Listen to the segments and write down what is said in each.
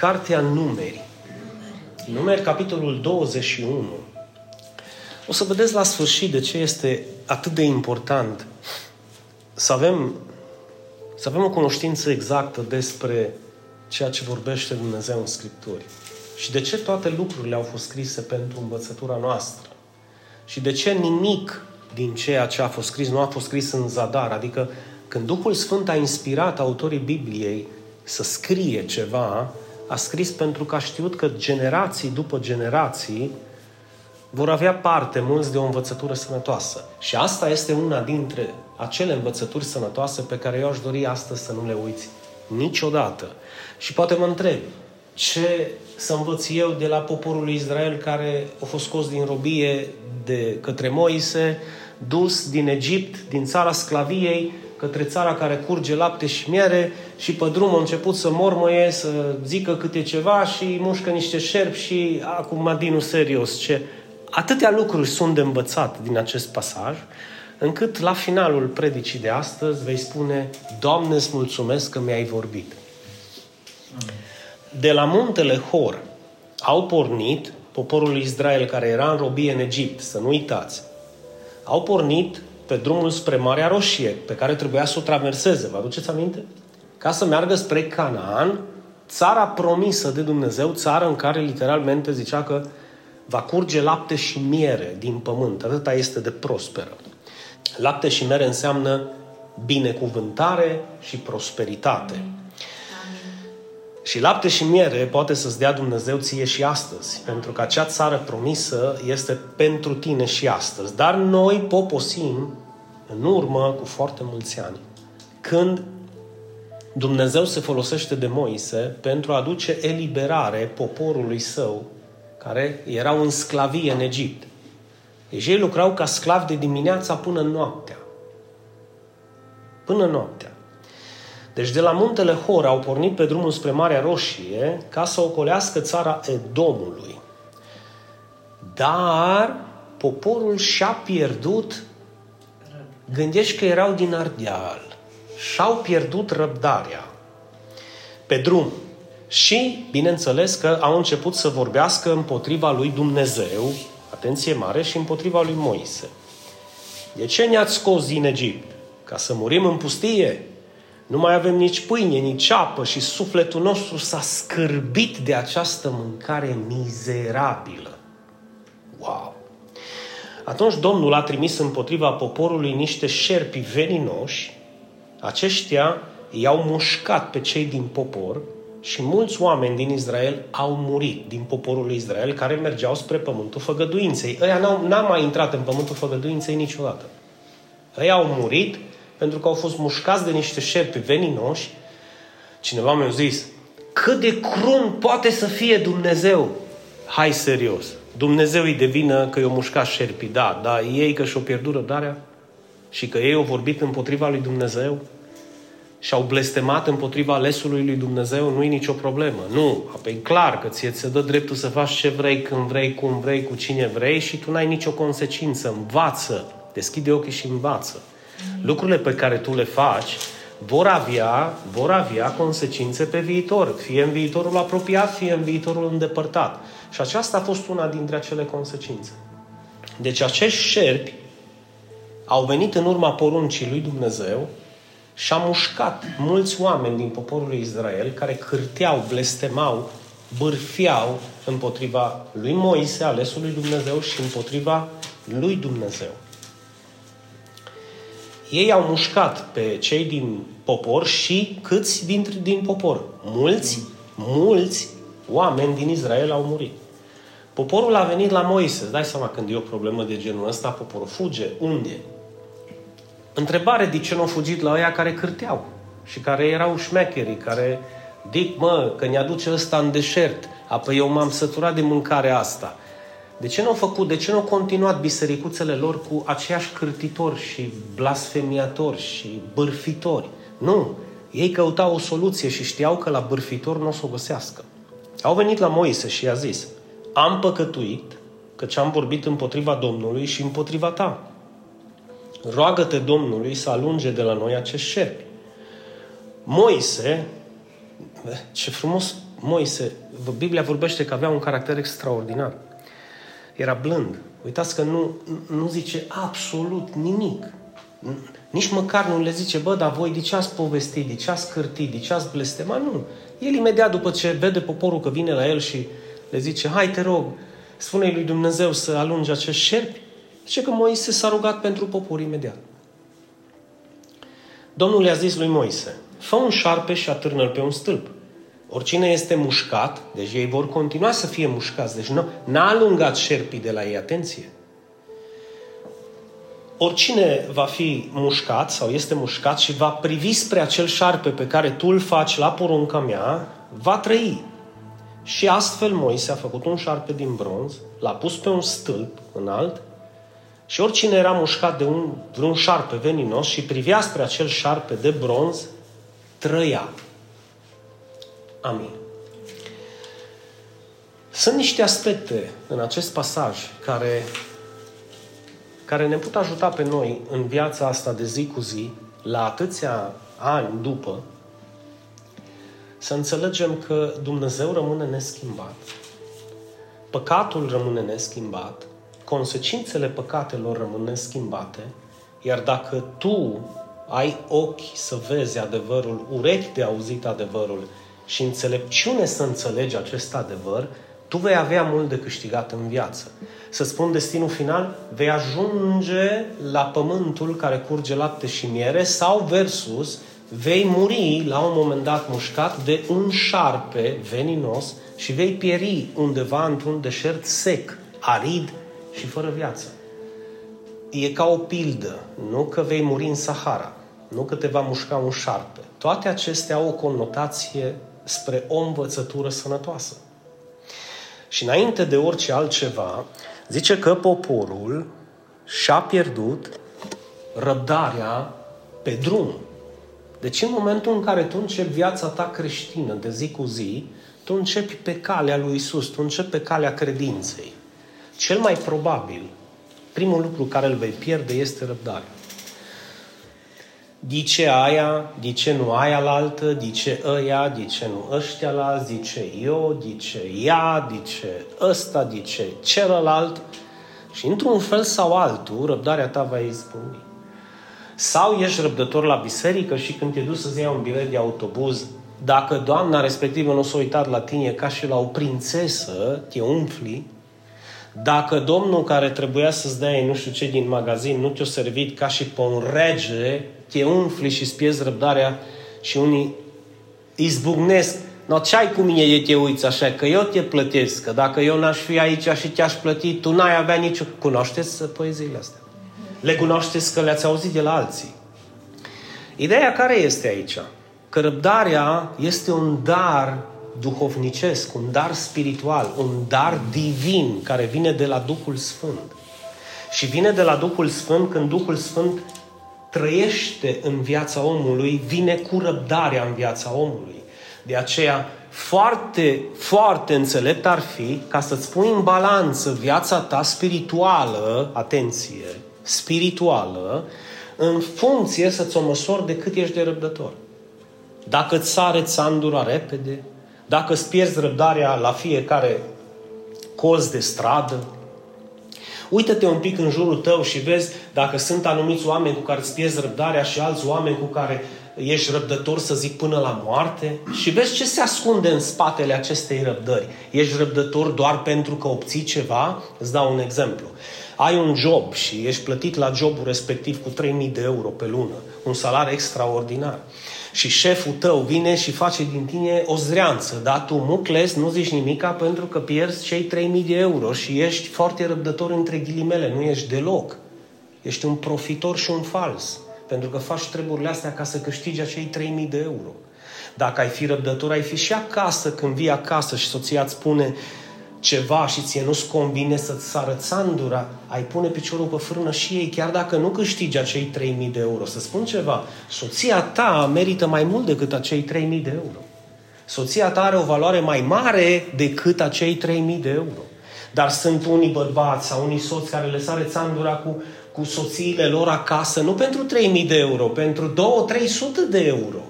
Cartea Numeri. Numeri, capitolul 21. O să vedeți la sfârșit de ce este atât de important să avem, să avem o cunoștință exactă despre ceea ce vorbește Dumnezeu în Scripturi. Și de ce toate lucrurile au fost scrise pentru învățătura noastră. Și de ce nimic din ceea ce a fost scris nu a fost scris în zadar. Adică când Duhul Sfânt a inspirat autorii Bibliei să scrie ceva, a scris pentru că a știut că generații după generații vor avea parte mulți de o învățătură sănătoasă. Și asta este una dintre acele învățături sănătoase pe care eu aș dori astăzi să nu le uiți niciodată. Și poate mă întreb, ce să învăț eu de la poporul lui Israel care a fost scos din robie de către Moise, dus din Egipt, din țara sclaviei, către țara care curge lapte și miere și pe drum a început să mormăie, să zică câte ceva și mușcă niște șerpi și acum Madinu serios. Ce... Atâtea lucruri sunt de învățat din acest pasaj, încât la finalul predicii de astăzi vei spune Doamne, îți mulțumesc că mi-ai vorbit. De la muntele Hor au pornit poporul Israel care era în robie în Egipt, să nu uitați, au pornit pe drumul spre Marea Roșie, pe care trebuia să o traverseze. Vă aduceți aminte? Ca să meargă spre Canaan, țara promisă de Dumnezeu, țară în care literalmente zicea că va curge lapte și miere din pământ. Atâta este de prosperă. Lapte și miere înseamnă binecuvântare și prosperitate. Amin. Și lapte și miere poate să-ți dea Dumnezeu ție și astăzi, pentru că acea țară promisă este pentru tine și astăzi. Dar noi poposim în urmă cu foarte mulți ani, când Dumnezeu se folosește de Moise pentru a aduce eliberare poporului său care erau în sclavie în Egipt. Deci ei lucrau ca sclavi de dimineața până noaptea. Până noaptea. Deci de la muntele Hor au pornit pe drumul spre Marea Roșie ca să ocolească țara Edomului. Dar poporul și-a pierdut, gândești că erau din Ardeal, și-au pierdut răbdarea pe drum. Și, bineînțeles, că au început să vorbească împotriva lui Dumnezeu, atenție mare, și împotriva lui Moise. De ce ne-ați scos din Egipt? Ca să murim în pustie? Nu mai avem nici pâine, nici apă și sufletul nostru s-a scârbit de această mâncare mizerabilă. Wow! Atunci Domnul a trimis împotriva poporului niște șerpi veninoși. Aceștia i-au mușcat pe cei din popor și mulți oameni din Israel au murit din poporul lui Israel care mergeau spre pământul făgăduinței. Ăia n-au, n-au mai intrat în pământul făgăduinței niciodată. Ei au murit pentru că au fost mușcați de niște șerpi veninoși, cineva mi-a zis, cât de crunt poate să fie Dumnezeu? Hai serios. Dumnezeu îi devină că i-au mușcat șerpii, da, dar ei că și-au pierdut răbdarea și că ei au vorbit împotriva lui Dumnezeu și au blestemat împotriva alesului lui Dumnezeu, nu e nicio problemă. Nu, apoi clar că ție ți se dă dreptul să faci ce vrei, când vrei, cum vrei, cu cine vrei și tu n-ai nicio consecință. Învață, deschide ochii și învață lucrurile pe care tu le faci vor avea, vor avea consecințe pe viitor, fie în viitorul apropiat, fie în viitorul îndepărtat. Și aceasta a fost una dintre acele consecințe. Deci acești șerpi au venit în urma poruncii lui Dumnezeu și au mușcat mulți oameni din poporul lui Israel care cârteau, blestemau, bârfiau împotriva lui Moise, alesul lui Dumnezeu și împotriva lui Dumnezeu ei au mușcat pe cei din popor și câți dintre, din popor? Mulți, mulți oameni din Israel au murit. Poporul a venit la Moise. Îți dai seama când e o problemă de genul ăsta, poporul fuge. Unde? Întrebare de ce nu au fugit la ăia care cârteau și care erau șmecherii, care zic, mă, că ne aduce ăsta în deșert, apoi eu m-am săturat de mâncarea asta. De ce nu au făcut, de ce nu au continuat bisericuțele lor cu aceiași cârtitori și blasfemiatori și bârfitori? Nu. Ei căutau o soluție și știau că la bârfitor nu o să o găsească. Au venit la Moise și i-a zis, am păcătuit căci am vorbit împotriva Domnului și împotriva ta. Roagă-te Domnului să alunge de la noi acești șerpi. Moise ce frumos Moise, Biblia vorbește că avea un caracter extraordinar. Era blând. Uitați că nu, nu zice absolut nimic. Nici măcar nu le zice, bă, dar voi de ce ați povestit, de ce ați cârtit, de ce ați blestemat? Nu. El imediat după ce vede poporul că vine la el și le zice, hai te rog, spune lui Dumnezeu să alunge acești șerpi, zice că Moise s-a rugat pentru popor imediat. Domnul i-a zis lui Moise, fă un șarpe și atârnă-l pe un stâlp. Oricine este mușcat, deci ei vor continua să fie mușcați, deci nu, n-a alungat șerpii de la ei, atenție. Oricine va fi mușcat sau este mușcat și va privi spre acel șarpe pe care tu îl faci la porunca mea, va trăi. Și astfel Moise a făcut un șarpe din bronz, l-a pus pe un stâlp înalt și oricine era mușcat de un, vreun șarpe veninos și privea spre acel șarpe de bronz, trăia. Amin. Sunt niște aspecte în acest pasaj care, care ne pot ajuta pe noi în viața asta de zi cu zi, la atâția ani după, să înțelegem că Dumnezeu rămâne neschimbat, păcatul rămâne neschimbat, consecințele păcatelor rămân neschimbate, iar dacă tu ai ochi să vezi adevărul, urechi de auzit adevărul și înțelepciune să înțelegi acest adevăr, tu vei avea mult de câștigat în viață. Să spun destinul final, vei ajunge la pământul care curge lapte și miere sau versus vei muri la un moment dat mușcat de un șarpe veninos și vei pieri undeva într-un deșert sec, arid și fără viață. E ca o pildă, nu că vei muri în Sahara, nu că te va mușca un șarpe. Toate acestea au o conotație spre o învățătură sănătoasă. Și înainte de orice altceva, zice că poporul și-a pierdut răbdarea pe drum. Deci în momentul în care tu începi viața ta creștină de zi cu zi, tu începi pe calea lui Isus, tu începi pe calea credinței. Cel mai probabil, primul lucru care îl vei pierde este răbdarea. Dice aia, dice nu aia la altă, dice ăia, dice nu ăștia la alți, dice eu, dice ea, dice ăsta, dice celălalt. Și într-un fel sau altul, răbdarea ta va izbucni. Sau ești răbdător la biserică și când te duci să-ți iei un bilet de autobuz, dacă doamna respectivă nu s-a uitat la tine ca și la o prințesă, te umfli, dacă domnul care trebuia să-ți dea nu știu ce din magazin nu te-a servit ca și pe un rege, te umfli și îți pierzi răbdarea și unii izbucnesc. No, ce ai cu mine de te uiți așa? Că eu te plătesc. Că dacă eu n-aș fi aici și te-aș plăti, tu n-ai avea nicio... Cunoașteți poeziile astea? Le cunoașteți că le-ați auzit de la alții. Ideea care este aici? Că răbdarea este un dar duhovnicesc, un dar spiritual, un dar divin care vine de la Duhul Sfânt. Și vine de la Duhul Sfânt când Duhul Sfânt trăiește în viața omului, vine cu răbdarea în viața omului. De aceea, foarte, foarte înțelept ar fi ca să-ți pui în balanță viața ta spirituală, atenție, spirituală, în funcție să-ți o măsori de cât ești de răbdător. Dacă îți sare țandura repede, dacă îți pierzi răbdarea la fiecare colț de stradă, uită-te un pic în jurul tău și vezi dacă sunt anumiți oameni cu care îți pierzi răbdarea și alți oameni cu care ești răbdător, să zic, până la moarte și vezi ce se ascunde în spatele acestei răbdări. Ești răbdător doar pentru că obții ceva? Îți dau un exemplu. Ai un job și ești plătit la jobul respectiv cu 3000 de euro pe lună, un salariu extraordinar și șeful tău vine și face din tine o zreanță, dar tu mucles, nu zici nimica pentru că pierzi cei 3000 de euro și ești foarte răbdător între ghilimele, nu ești deloc. Ești un profitor și un fals, pentru că faci treburile astea ca să câștigi acei 3000 de euro. Dacă ai fi răbdător, ai fi și acasă când vii acasă și soția îți spune ceva și ție nu-ți convine să-ți sară țandura, ai pune piciorul pe frână și ei, chiar dacă nu câștigi acei 3000 de euro. Să spun ceva, soția ta merită mai mult decât acei 3000 de euro. Soția ta are o valoare mai mare decât acei 3000 de euro. Dar sunt unii bărbați sau unii soți care le sare țandura cu, cu soțiile lor acasă, nu pentru 3000 de euro, pentru 2-300 de euro.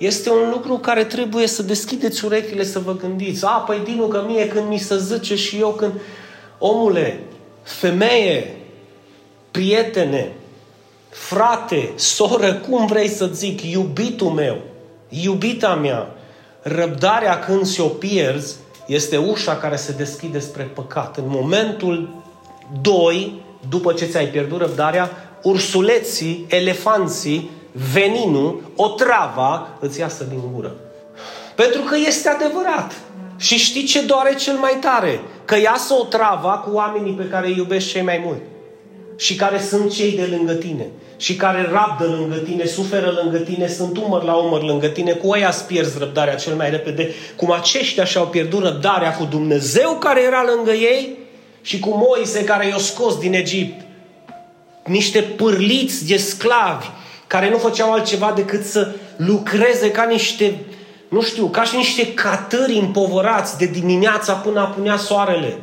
Este un lucru care trebuie să deschideți urechile să vă gândiți. A, păi Dinu, că mie când mi se zice și eu când... Omule, femeie, prietene, frate, soră, cum vrei să zic, iubitul meu, iubita mea, răbdarea când ți-o pierzi este ușa care se deschide spre păcat. În momentul 2, după ce ți-ai pierdut răbdarea, ursuleții, elefanții, veninul, otrava îți iasă din gură. Pentru că este adevărat. Și știi ce doare cel mai tare? Că iasă o trava cu oamenii pe care îi iubești cei mai mult. Și care sunt cei de lângă tine. Și care rabdă lângă tine, suferă lângă tine, sunt umăr la umăr lângă tine. Cu aia îți pierzi răbdarea cel mai repede. Cum aceștia și-au pierdut răbdarea cu Dumnezeu care era lângă ei și cu Moise care i-a scos din Egipt. Niște pârliți de sclavi care nu făceau altceva decât să lucreze ca niște nu știu, ca și niște catări împovărați de dimineața până apunea soarele.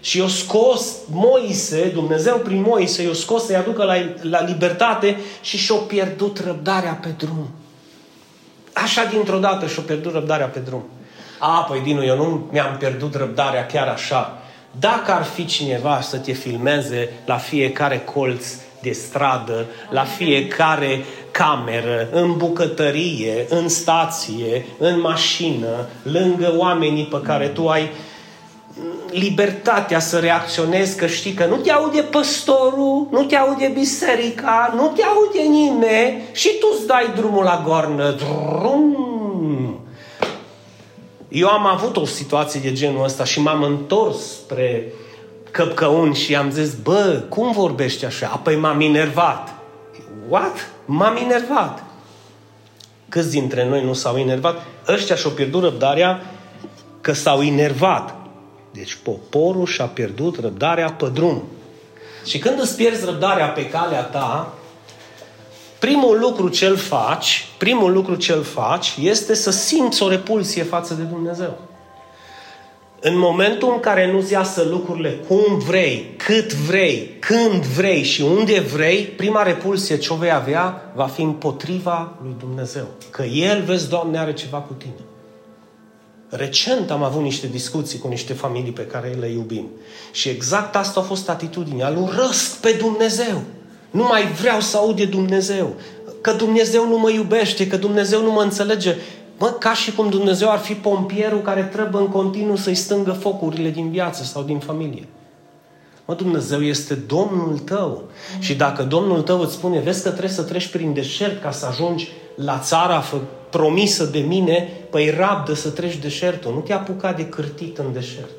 Și i-a scos Moise, Dumnezeu prin Moise, i-a scos să-i aducă la, la libertate și și-a pierdut răbdarea pe drum. Așa dintr-o dată și-a pierdut răbdarea pe drum. A, păi Dinu, eu nu mi-am pierdut răbdarea chiar așa. Dacă ar fi cineva să te filmeze la fiecare colț de stradă, la fiecare cameră, în bucătărie, în stație, în mașină, lângă oamenii pe care tu ai libertatea să reacționezi, că știi că nu te aude păstorul, nu te aude biserica, nu te aude nimeni și tu îți dai drumul la goarnă. Drum. Eu am avut o situație de genul ăsta și m-am întors spre căpcăun și am zis, bă, cum vorbești așa? Apoi m-am enervat. What? M-am enervat. Câți dintre noi nu s-au enervat? Ăștia și-au pierdut răbdarea că s-au enervat. Deci poporul și-a pierdut răbdarea pe drum. Și când îți pierzi răbdarea pe calea ta, primul lucru ce-l faci, primul lucru ce-l faci este să simți o repulsie față de Dumnezeu. În momentul în care nu-ți iasă lucrurile cum vrei, cât vrei, când vrei și unde vrei, prima repulsie ce o vei avea va fi împotriva lui Dumnezeu. Că El, vezi, Doamne, are ceva cu tine. Recent am avut niște discuții cu niște familii pe care le iubim. Și exact asta a fost atitudinea. Îl urăsc pe Dumnezeu. Nu mai vreau să aud de Dumnezeu. Că Dumnezeu nu mă iubește, că Dumnezeu nu mă înțelege. Mă, ca și cum Dumnezeu ar fi pompierul care trebuie în continuu să-i stângă focurile din viață sau din familie. Mă, Dumnezeu este Domnul tău. Și dacă Domnul tău îți spune, vezi că trebuie să treci prin deșert ca să ajungi la țara promisă de mine, păi rabdă să treci deșertul. Nu te apuca de cârtit în deșert.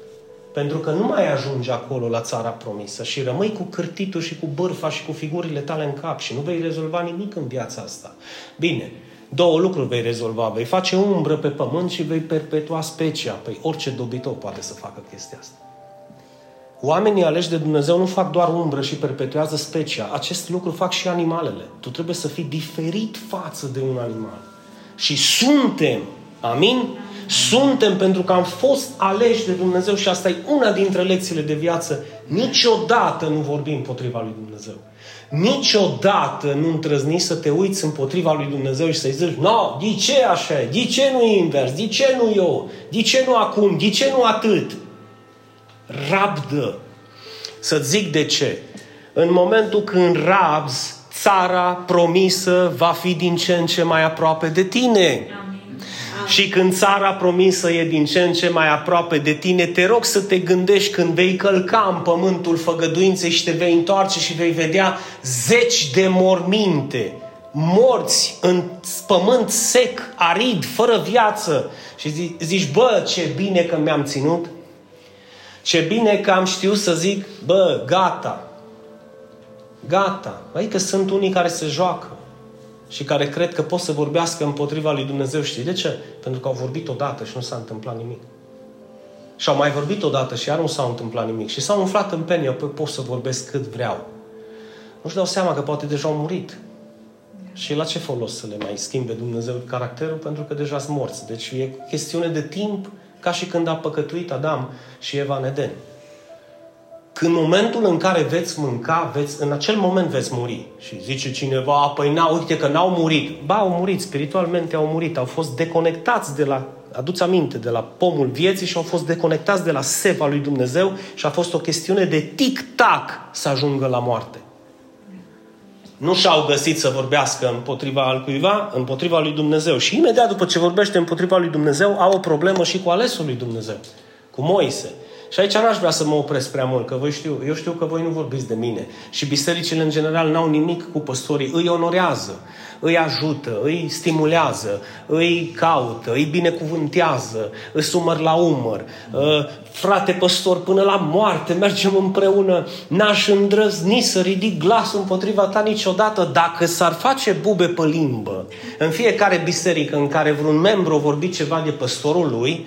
Pentru că nu mai ajungi acolo la țara promisă și rămâi cu cârtitul și cu bârfa și cu figurile tale în cap și nu vei rezolva nimic în viața asta. Bine, două lucruri vei rezolva. Vei face umbră pe pământ și vei perpetua specia. Păi orice dobitor poate să facă chestia asta. Oamenii aleși de Dumnezeu nu fac doar umbră și perpetuează specia. Acest lucru fac și animalele. Tu trebuie să fii diferit față de un animal. Și suntem, amin? Suntem pentru că am fost aleși de Dumnezeu și asta e una dintre lecțiile de viață. Niciodată nu vorbim împotriva lui Dumnezeu. Niciodată nu întrăzni să te uiți împotriva lui Dumnezeu și să-i zici, no, de ce așa? De ce nu invers? De ce nu eu? De ce nu acum? De ce nu atât? Rabdă. Să zic de ce. În momentul când rabzi, țara promisă va fi din ce în ce mai aproape de tine. Și când țara promisă e din ce în ce mai aproape de tine, te rog să te gândești când vei călca în pământul făgăduinței și te vei întoarce și vei vedea zeci de morminte, morți în pământ sec, arid, fără viață. Și zici, bă, ce bine că mi-am ținut, ce bine că am știut să zic, bă, gata, gata. Adică sunt unii care se joacă și care cred că pot să vorbească împotriva lui Dumnezeu. Știi de ce? Pentru că au vorbit odată și nu s-a întâmplat nimic. Și au mai vorbit odată și iar nu s-a întâmplat nimic. Și s-au umflat în penie, păi pot să vorbesc cât vreau. Nu-și dau seama că poate deja au murit. Și la ce folos să le mai schimbe Dumnezeu caracterul? Pentru că deja sunt morți. Deci e chestiune de timp, ca și când a păcătuit Adam și Eva în Eden. Când momentul în care veți mânca, veți, în acel moment veți muri. Și zice cineva, păi n-au, uite că n-au murit. Ba, au murit, spiritualmente au murit, au fost deconectați de la, aduți aminte, de la pomul vieții și au fost deconectați de la seva lui Dumnezeu și a fost o chestiune de tic-tac să ajungă la moarte. Nu și-au găsit să vorbească împotriva al cuiva, împotriva lui Dumnezeu. Și imediat după ce vorbește împotriva lui Dumnezeu, au o problemă și cu alesul lui Dumnezeu, cu Moise. Și aici n-aș vrea să mă opresc prea mult, că voi știu, eu știu că voi nu vorbiți de mine. Și bisericile în general n-au nimic cu păstorii. Îi onorează, îi ajută, îi stimulează, îi caută, îi binecuvântează, îi sumăr la umăr. Uh, frate păstor, până la moarte mergem împreună. N-aș îndrăzni să ridic glasul împotriva ta niciodată dacă s-ar face bube pe limbă. În fiecare biserică în care vreun membru a vorbit ceva de păstorul lui,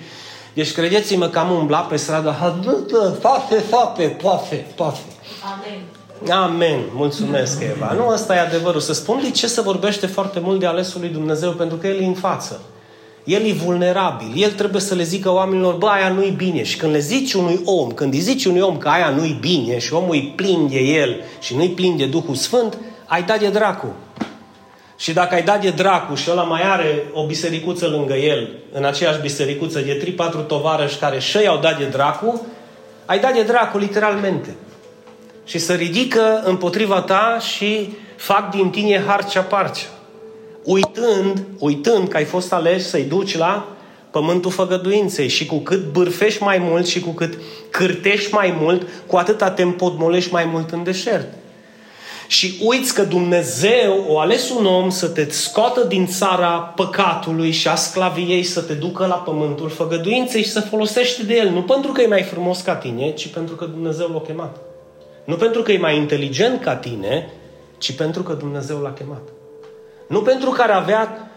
deci credeți-mă că am umblat pe stradă, fafe, fafe, pafe, pafe. Amen. Amen. Mulțumesc, Eva. Nu, ăsta e adevărul. Să spun de ce se vorbește foarte mult de alesul lui Dumnezeu? Pentru că El e în față. El e vulnerabil. El trebuie să le zică oamenilor, bă, aia nu-i bine. Și când le zici unui om, când îi zici unui om că aia nu-i bine și omul îi plin de el și nu-i plin de Duhul Sfânt, ai dat de dracu. Și dacă ai dat de dracu și ăla mai are o bisericuță lângă el, în aceeași bisericuță de 3-4 tovarăși care și au dat de dracu, ai dat de dracu literalmente. Și să ridică împotriva ta și fac din tine harcea parcea. Uitând, uitând că ai fost ales să-i duci la pământul făgăduinței și cu cât bârfești mai mult și cu cât cârtești mai mult, cu atâta te împodmolești mai mult în deșert și uiți că Dumnezeu o ales un om să te scoată din țara păcatului și a sclaviei să te ducă la pământul făgăduinței și să folosești de el. Nu pentru că e mai frumos ca tine, ci pentru că Dumnezeu l-a chemat. Nu pentru că e mai inteligent ca tine, ci pentru că Dumnezeu l-a chemat. Nu pentru că ar avea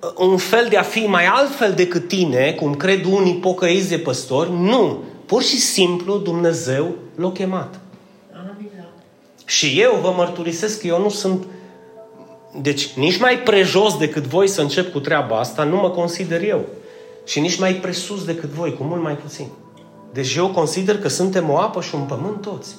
uh, un fel de a fi mai altfel decât tine, cum cred unii pocăiți de păstori, nu. Pur și simplu Dumnezeu l-a chemat. Și eu vă mărturisesc că eu nu sunt deci nici mai prejos decât voi să încep cu treaba asta, nu mă consider eu. Și nici mai presus decât voi, cu mult mai puțin. Deci eu consider că suntem o apă și un pământ toți.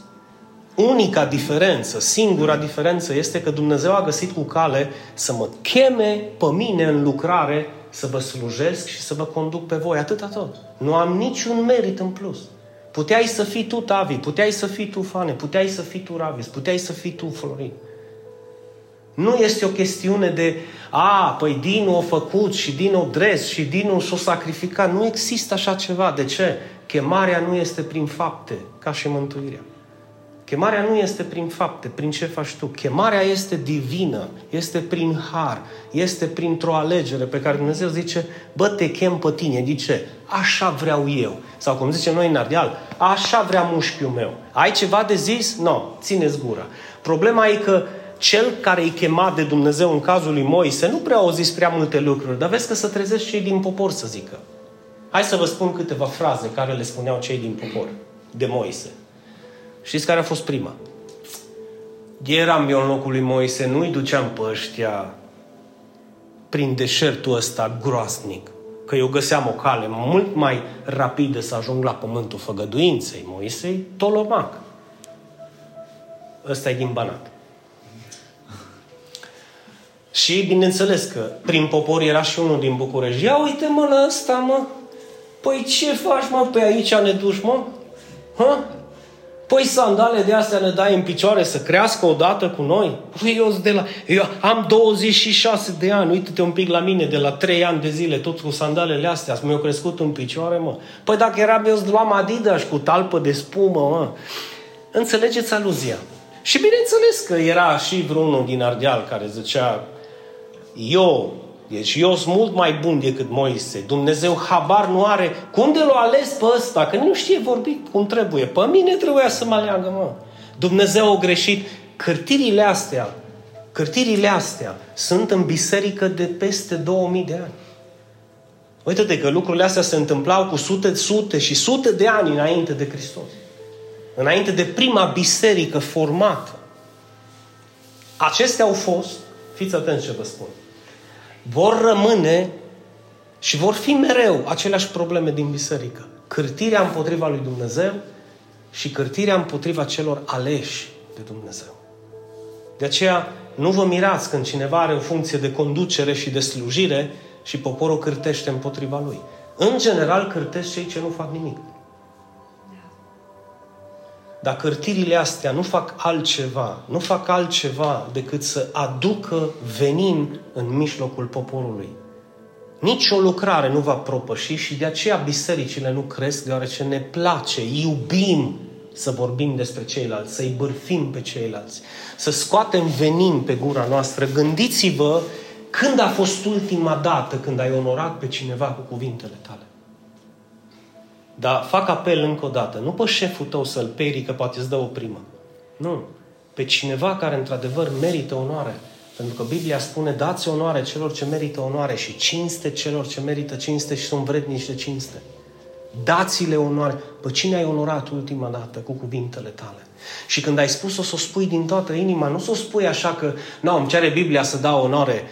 Unica diferență, singura diferență este că Dumnezeu a găsit cu cale să mă cheme pe mine în lucrare, să vă slujesc și să vă conduc pe voi. Atâta tot. Nu am niciun merit în plus. Puteai să fii tu Tavi, puteai să fii tu Fane, puteai să fii tu Ravis, puteai să fii tu Florin. Nu este o chestiune de, a, păi Dinu a făcut și Dinu dres și Dinu s-a sacrificat. Nu există așa ceva. De ce? Chemarea nu este prin fapte, ca și mântuirea. Chemarea nu este prin fapte, prin ce faci tu. Chemarea este divină, este prin har, este printr-o alegere pe care Dumnezeu zice, bă, te chem pe tine. De ce? Așa vreau eu. Sau cum zicem noi în Ardeal, așa vrea mușchiul meu. Ai ceva de zis? Nu, no, țineți gura. Problema e că cel care îi chema de Dumnezeu în cazul lui Moise nu prea au zis prea multe lucruri, dar vezi că să trezesc cei din popor să zică. Hai să vă spun câteva fraze care le spuneau cei din popor de Moise. Știți care a fost prima? Eram eu în locul lui Moise, nu-i duceam pe ăștia prin deșertul ăsta groasnic. Că eu găseam o cale mult mai rapidă să ajung la pământul făgăduinței Moisei, Tolomac. Ăsta e din Banat. Și bineînțeles că prin popor era și unul din București. Ia uite mă la ăsta, mă. Păi ce faci, mă? Pe aici ne duci, mă? Ha? Păi sandale de astea ne dai în picioare să crească odată cu noi? Păi eu, de la, eu am 26 de ani, uite-te un pic la mine, de la 3 ani de zile, tot cu sandalele astea, mi-au crescut în picioare, mă. Păi dacă eram eu, luam Adidas cu talpă de spumă, mă. Înțelegeți aluzia. Și bineînțeles că era și vreunul din Ardeal care zicea, eu deci eu sunt mult mai bun decât Moise. Dumnezeu habar nu are. Cum de l-a ales pe ăsta? Că nu știe vorbi cum trebuie. Pe mine trebuia să mă aleagă, mă. Dumnezeu a greșit. Cârtirile astea, cârtirile astea sunt în biserică de peste 2000 de ani. Uite-te că lucrurile astea se întâmplau cu sute, sute și sute de ani înainte de Hristos. Înainte de prima biserică formată. Acestea au fost, fiți atenți ce vă spun, vor rămâne și vor fi mereu aceleași probleme din biserică. Cârtirea împotriva lui Dumnezeu, și cârtirea împotriva celor aleși de Dumnezeu. De aceea, nu vă mirați când cineva are o funcție de conducere și de slujire și poporul cârtește împotriva lui. În general, cârtesc cei ce nu fac nimic. Dar cârtirile astea nu fac altceva, nu fac altceva decât să aducă venin în mijlocul poporului. Nici o lucrare nu va propăși și de aceea bisericile nu cresc, deoarece ne place, iubim să vorbim despre ceilalți, să-i bârfim pe ceilalți, să scoatem venin pe gura noastră. Gândiți-vă când a fost ultima dată când ai onorat pe cineva cu cuvintele tale. Dar fac apel încă o dată. Nu pe șeful tău să-l peri că poate îți dă o primă. Nu. Pe cineva care într-adevăr merită onoare. Pentru că Biblia spune, dați onoare celor ce merită onoare și cinste celor ce merită cinste și sunt vrednici de cinste. Dați-le onoare. Pe cine ai onorat ultima dată cu cuvintele tale? Și când ai spus-o, să o spui din toată inima, nu să o spui așa că, nu, îmi cere Biblia să dau onoare.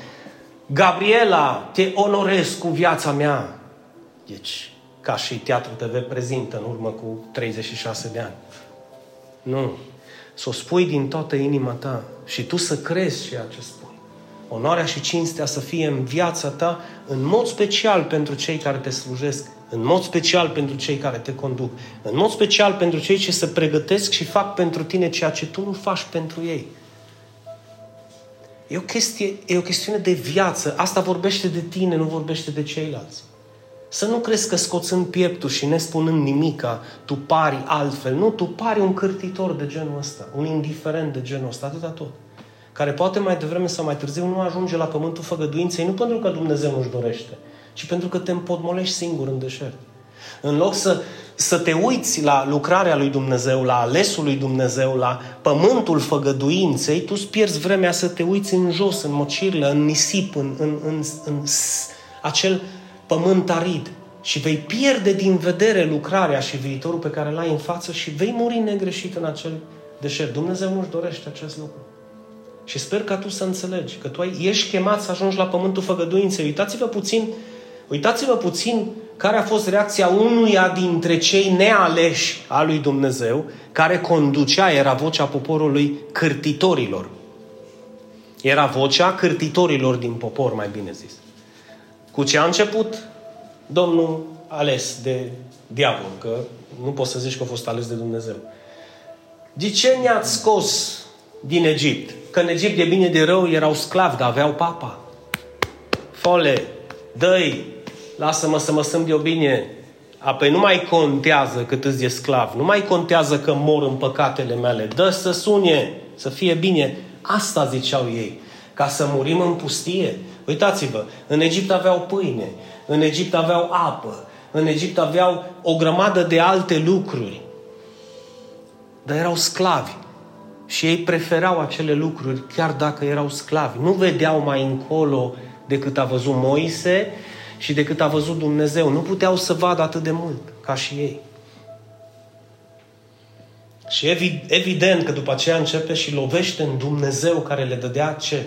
Gabriela, te onorez cu viața mea. Deci, ca și Teatru TV prezintă în urmă cu 36 de ani. Nu. Să o spui din toată inima ta și tu să crezi ceea ce spui. Onoarea și cinstea să fie în viața ta, în mod special pentru cei care te slujesc, în mod special pentru cei care te conduc, în mod special pentru cei ce se pregătesc și fac pentru tine ceea ce tu nu faci pentru ei. E o, chestie, e o chestiune de viață. Asta vorbește de tine, nu vorbește de ceilalți. Să nu crezi că scoțând pieptul și nespunând nimica, tu pari altfel. Nu, tu pari un cârtitor de genul ăsta, un indiferent de genul ăsta, atâta tot. Care poate mai devreme sau mai târziu nu ajunge la pământul făgăduinței, nu pentru că Dumnezeu nu-și dorește, ci pentru că te împodmolești singur în deșert. În loc să, să te uiți la lucrarea lui Dumnezeu, la alesul lui Dumnezeu, la pământul făgăduinței, tu îți pierzi vremea să te uiți în jos, în mocirlă, în nisip, în, în, în, în acel pământ arid și vei pierde din vedere lucrarea și viitorul pe care l-ai în față și vei muri negreșit în acel deșert. Dumnezeu nu-și dorește acest lucru. Și sper ca tu să înțelegi că tu ai, ești chemat să ajungi la pământul făgăduinței. Uitați-vă puțin, uitați-vă puțin care a fost reacția unuia dintre cei nealeși al lui Dumnezeu, care conducea, era vocea poporului cârtitorilor. Era vocea cârtitorilor din popor, mai bine zis. Cu ce a început Domnul ales de diavol, că nu poți să zici că a fost ales de Dumnezeu. De ce ne-ați scos din Egipt? Că în Egipt de bine de rău erau sclavi, dar aveau papa. Fole, dă lasă-mă să mă sunt de o bine. Apoi nu mai contează cât îți e sclav, nu mai contează că mor în păcatele mele. Dă să sune, să fie bine. Asta ziceau ei. Ca să murim în pustie, Uitați-vă, în Egipt aveau pâine, în Egipt aveau apă, în Egipt aveau o grămadă de alte lucruri. Dar erau sclavi. Și ei preferau acele lucruri chiar dacă erau sclavi. Nu vedeau mai încolo decât a văzut Moise și decât a văzut Dumnezeu. Nu puteau să vadă atât de mult ca și ei. Și evident că după aceea începe și lovește în Dumnezeu care le dădea ce?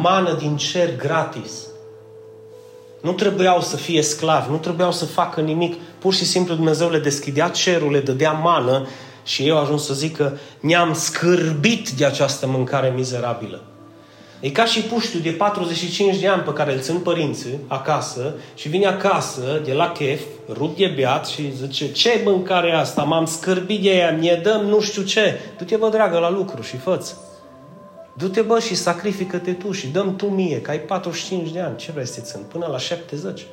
Mană din cer gratis. Nu trebuiau să fie sclavi, nu trebuiau să facă nimic. Pur și simplu Dumnezeu le deschidea cerul, le dădea mană și eu ajuns să zic că ne-am scârbit de această mâncare mizerabilă. E ca și puștiul de 45 de ani pe care îl țin părinții acasă și vine acasă de la chef, rup de beat și zice ce mâncare e asta? M-am scârbit de ea, mi-e dăm nu știu ce. Du-te bă dragă la lucru și făți. Du-te bă și sacrifică-te tu și dăm tu mie, că ai 45 de ani. Ce vrei să țin? Până la 70.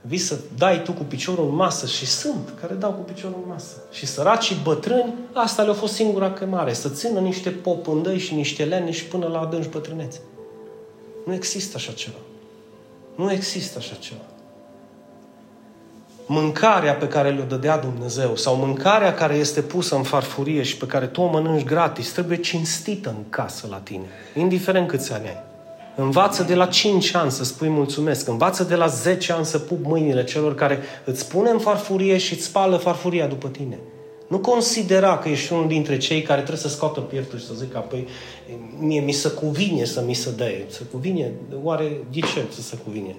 Vii să dai tu cu piciorul în masă și sunt care dau cu piciorul în masă. Și săraci bătrâni, asta le-a fost singura chemare, să țină niște popândăi și niște lene și până la adânci bătrânețe. Nu există așa ceva. Nu există așa ceva mâncarea pe care le-o dădea Dumnezeu sau mâncarea care este pusă în farfurie și pe care tu o mănânci gratis trebuie cinstită în casă la tine, indiferent câți ani ai. Învață de la 5 ani să spui mulțumesc. Învață de la 10 ani să pup mâinile celor care îți pune în farfurie și îți spală farfuria după tine. Nu considera că ești unul dintre cei care trebuie să scoată pieptul și să zică, apoi mie mi se cuvine să mi se dea. Se cuvine? Oare de ce să se cuvine?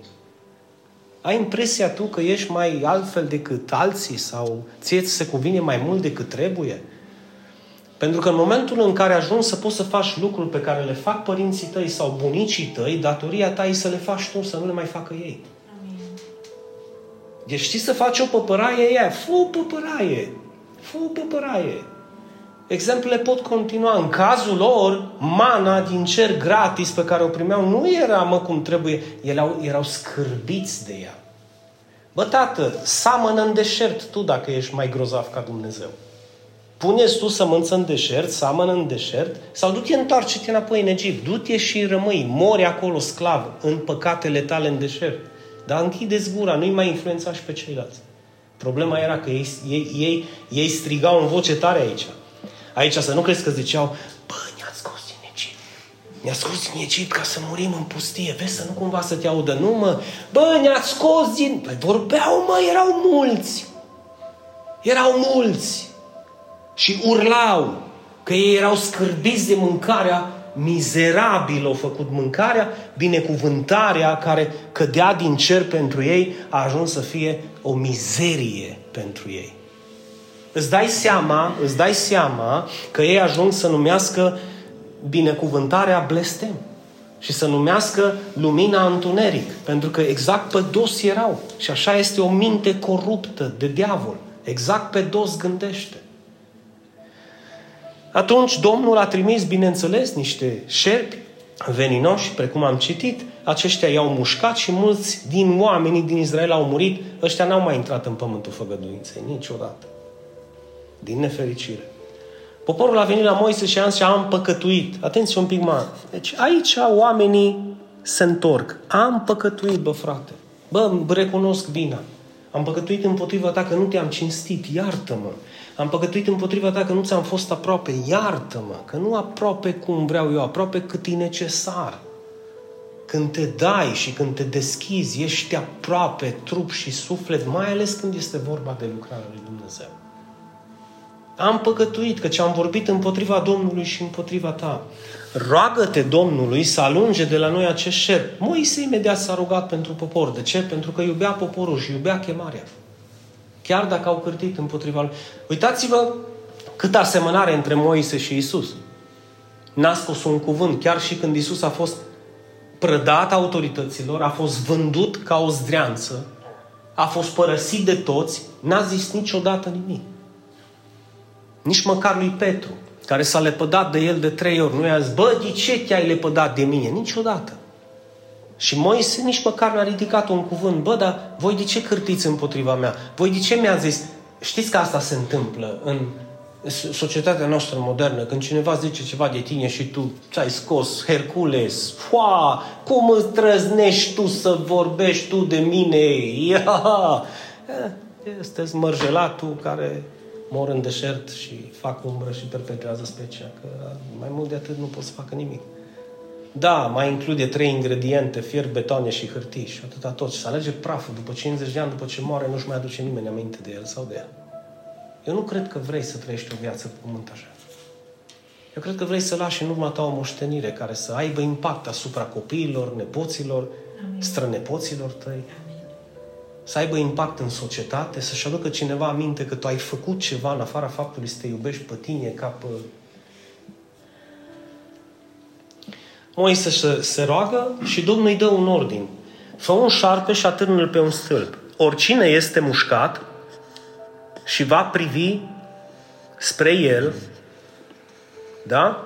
Ai impresia tu că ești mai altfel decât alții sau ție ți se cuvine mai mult decât trebuie? Pentru că în momentul în care ajungi să poți să faci lucruri pe care le fac părinții tăi sau bunicii tăi, datoria ta e să le faci tu, să nu le mai facă ei. Amin. Deci știi să faci o păpăraie, ea, fă o păpăraie. Fă o păpăraie. Exemplele pot continua. În cazul lor, mana din cer gratis pe care o primeau nu era, mă, cum trebuie. Erau, erau scârbiți de ea. Bă, tată, samănă în deșert tu dacă ești mai grozav ca Dumnezeu. Puneți tu sămânță în deșert, samănă în deșert, sau du-te, întoarce-te înapoi în Egipt, du-te și rămâi, mori acolo sclav, în păcatele tale în deșert. Dar închideți gura, nu-i mai influența și pe ceilalți. Problema era că ei, ei, ei, ei strigau în voce tare aici. Aici să nu crezi că ziceau, bă, ne-ați scos din Egipt. Ne-ați scos din Egipt ca să murim în pustie. Vezi să nu cumva să te audă. Nu, mă. Bă, ne-ați scos din... Păi vorbeau, mă, erau mulți. Erau mulți. Și urlau că ei erau scârbiți de mâncarea mizerabil au făcut mâncarea, binecuvântarea care cădea din cer pentru ei a ajuns să fie o mizerie pentru ei. Îți dai seama, îți dai seama că ei ajung să numească binecuvântarea blestem și să numească lumina întuneric, pentru că exact pe dos erau. Și așa este o minte coruptă de diavol. Exact pe dos gândește. Atunci Domnul a trimis, bineînțeles, niște șerpi veninoși, precum am citit, aceștia i-au mușcat și mulți din oamenii din Israel au murit. Ăștia n-au mai intrat în pământul făgăduinței, niciodată. Din nefericire. Poporul a venit la Moise și a zis, am păcătuit. Atenție un pic mai. Deci aici oamenii se întorc. Am păcătuit, bă frate. Bă, recunosc bine. Am păcătuit împotriva ta că nu te-am cinstit. Iartă-mă. Am păcătuit împotriva ta că nu ți-am fost aproape. Iartă-mă, că nu aproape cum vreau eu, aproape cât e necesar. Când te dai și când te deschizi, ești aproape trup și suflet, mai ales când este vorba de lucrarea lui Dumnezeu. Am păcătuit, căci am vorbit împotriva Domnului și împotriva ta. Roagă-te Domnului să alunge de la noi acest șer. Moise imediat s-a rugat pentru popor. De ce? Pentru că iubea poporul și iubea chemarea. Chiar dacă au cârtit împotriva lui. Uitați-vă câtă asemănare între Moise și Isus. N-a scos un cuvânt, chiar și când Isus a fost prădat autorităților, a fost vândut ca o zdreanță, a fost părăsit de toți, n-a zis niciodată nimic. Nici măcar lui Petru, care s-a lepădat de el de trei ori, nu i-a zis, bă, de ce te-ai lepădat de mine? Niciodată. Și Moise nici măcar n-a ridicat un cuvânt. Bă, dar voi de ce cârtiți împotriva mea? Voi de ce mi-a zis? Știți că asta se întâmplă în societatea noastră modernă, când cineva zice ceva de tine și tu ți-ai scos Hercules, foa, cum îți trăznești tu să vorbești tu de mine? Ia! Este smărgelatul care mor în deșert și fac umbră și perpetrează specia, că mai mult de atât nu pot să facă nimic. Da, mai include trei ingrediente, fier, betoane și hârtii și atâta tot. Și să alege praful după 50 de ani, după ce moare, nu-și mai aduce nimeni aminte de el sau de ea. Eu nu cred că vrei să trăiești o viață pe pământ așa. Eu cred că vrei să lași în urma ta o moștenire care să aibă impact asupra copiilor, nepoților, Amin. strănepoților tăi. Amin. Să aibă impact în societate, să-și aducă cineva aminte că tu ai făcut ceva în afara faptului să te iubești pe tine ca pe Moise se, se roagă și Domnul îi dă un ordin. Fă un șarpe și atârnă-l pe un stâlp. Oricine este mușcat și va privi spre el, da?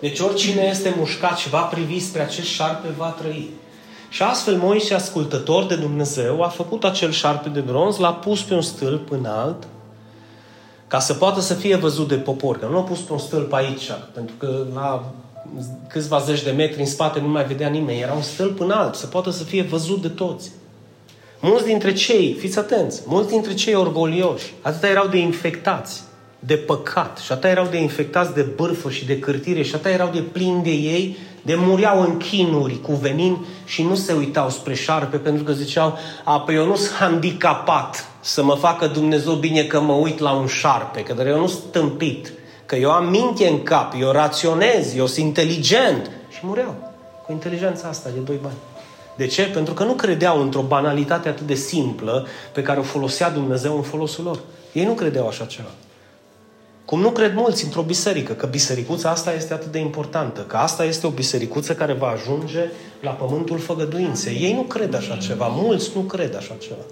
Deci oricine este mușcat și va privi spre acest șarpe va trăi. Și astfel Moise, ascultător de Dumnezeu, a făcut acel șarpe de bronz, l-a pus pe un stâlp înalt, ca să poată să fie văzut de popor. Că nu l-a pus pe un stâlp aici, pentru că la câțiva zeci de metri în spate nu mai vedea nimeni. Era un stâlp înalt, să poată să fie văzut de toți. Mulți dintre cei, fiți atenți, mulți dintre cei orgolioși, atâta erau de infectați, de păcat, și atâta erau de infectați de bârfă și de cârtire, și atâta erau de plini de ei, de mureau în chinuri cu venin și nu se uitau spre șarpe pentru că ziceau, a, păi eu nu sunt handicapat să mă facă Dumnezeu bine că mă uit la un șarpe, că eu nu sunt tâmpit că eu am minte în cap, eu raționez, eu sunt inteligent. Și mureau cu inteligența asta de doi bani. De ce? Pentru că nu credeau într-o banalitate atât de simplă pe care o folosea Dumnezeu în folosul lor. Ei nu credeau așa ceva. Cum nu cred mulți într-o biserică, că bisericuța asta este atât de importantă, că asta este o bisericuță care va ajunge la pământul făgăduinței. Ei nu cred așa ceva, mulți nu cred așa ceva.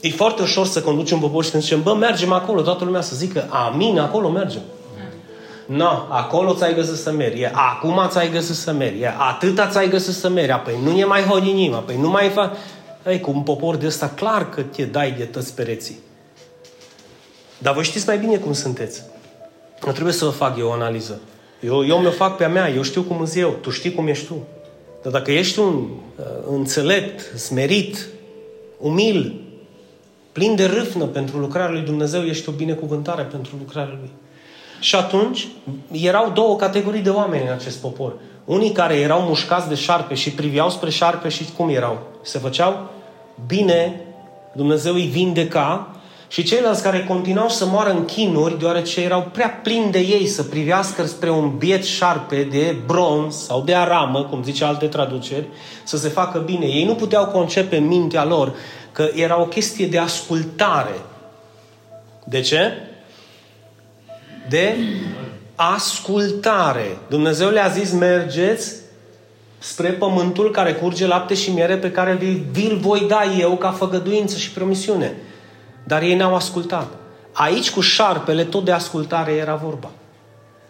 E foarte ușor să conducem popor și când zicem, bă, mergem acolo, toată lumea să zică, amin, acolo mergem. Nu, no, acolo ți-ai găsit să mergi. Acum ți-ai găsit să mergi. Atâta ți-ai găsit să mergi. Păi nu e mai hodinima. Păi nu mai fac... Ei, cu un popor de ăsta, clar că te dai de tăți pereții. Dar voi știți mai bine cum sunteți. Nu trebuie să vă fac eu o analiză. Eu, eu mi-o fac pe a mea, eu știu cum sunt eu, tu știi cum ești tu. Dar dacă ești un uh, înțelept, smerit, umil, plin de râfnă pentru lucrarea lui Dumnezeu, ești o binecuvântare pentru lucrarea lui. Și atunci erau două categorii de oameni în acest popor. Unii care erau mușcați de șarpe și priveau spre șarpe și cum erau? Se făceau bine, Dumnezeu îi vindeca și ceilalți care continuau să moară în chinuri, deoarece erau prea plini de ei să privească spre un biet șarpe de bronz sau de aramă, cum zice alte traduceri, să se facă bine. Ei nu puteau concepe în mintea lor că era o chestie de ascultare. De ce? De ascultare. Dumnezeu le-a zis, mergeți spre pământul care curge lapte și miere pe care vi-l voi da eu ca făgăduință și promisiune. Dar ei n-au ascultat. Aici cu șarpele tot de ascultare era vorba.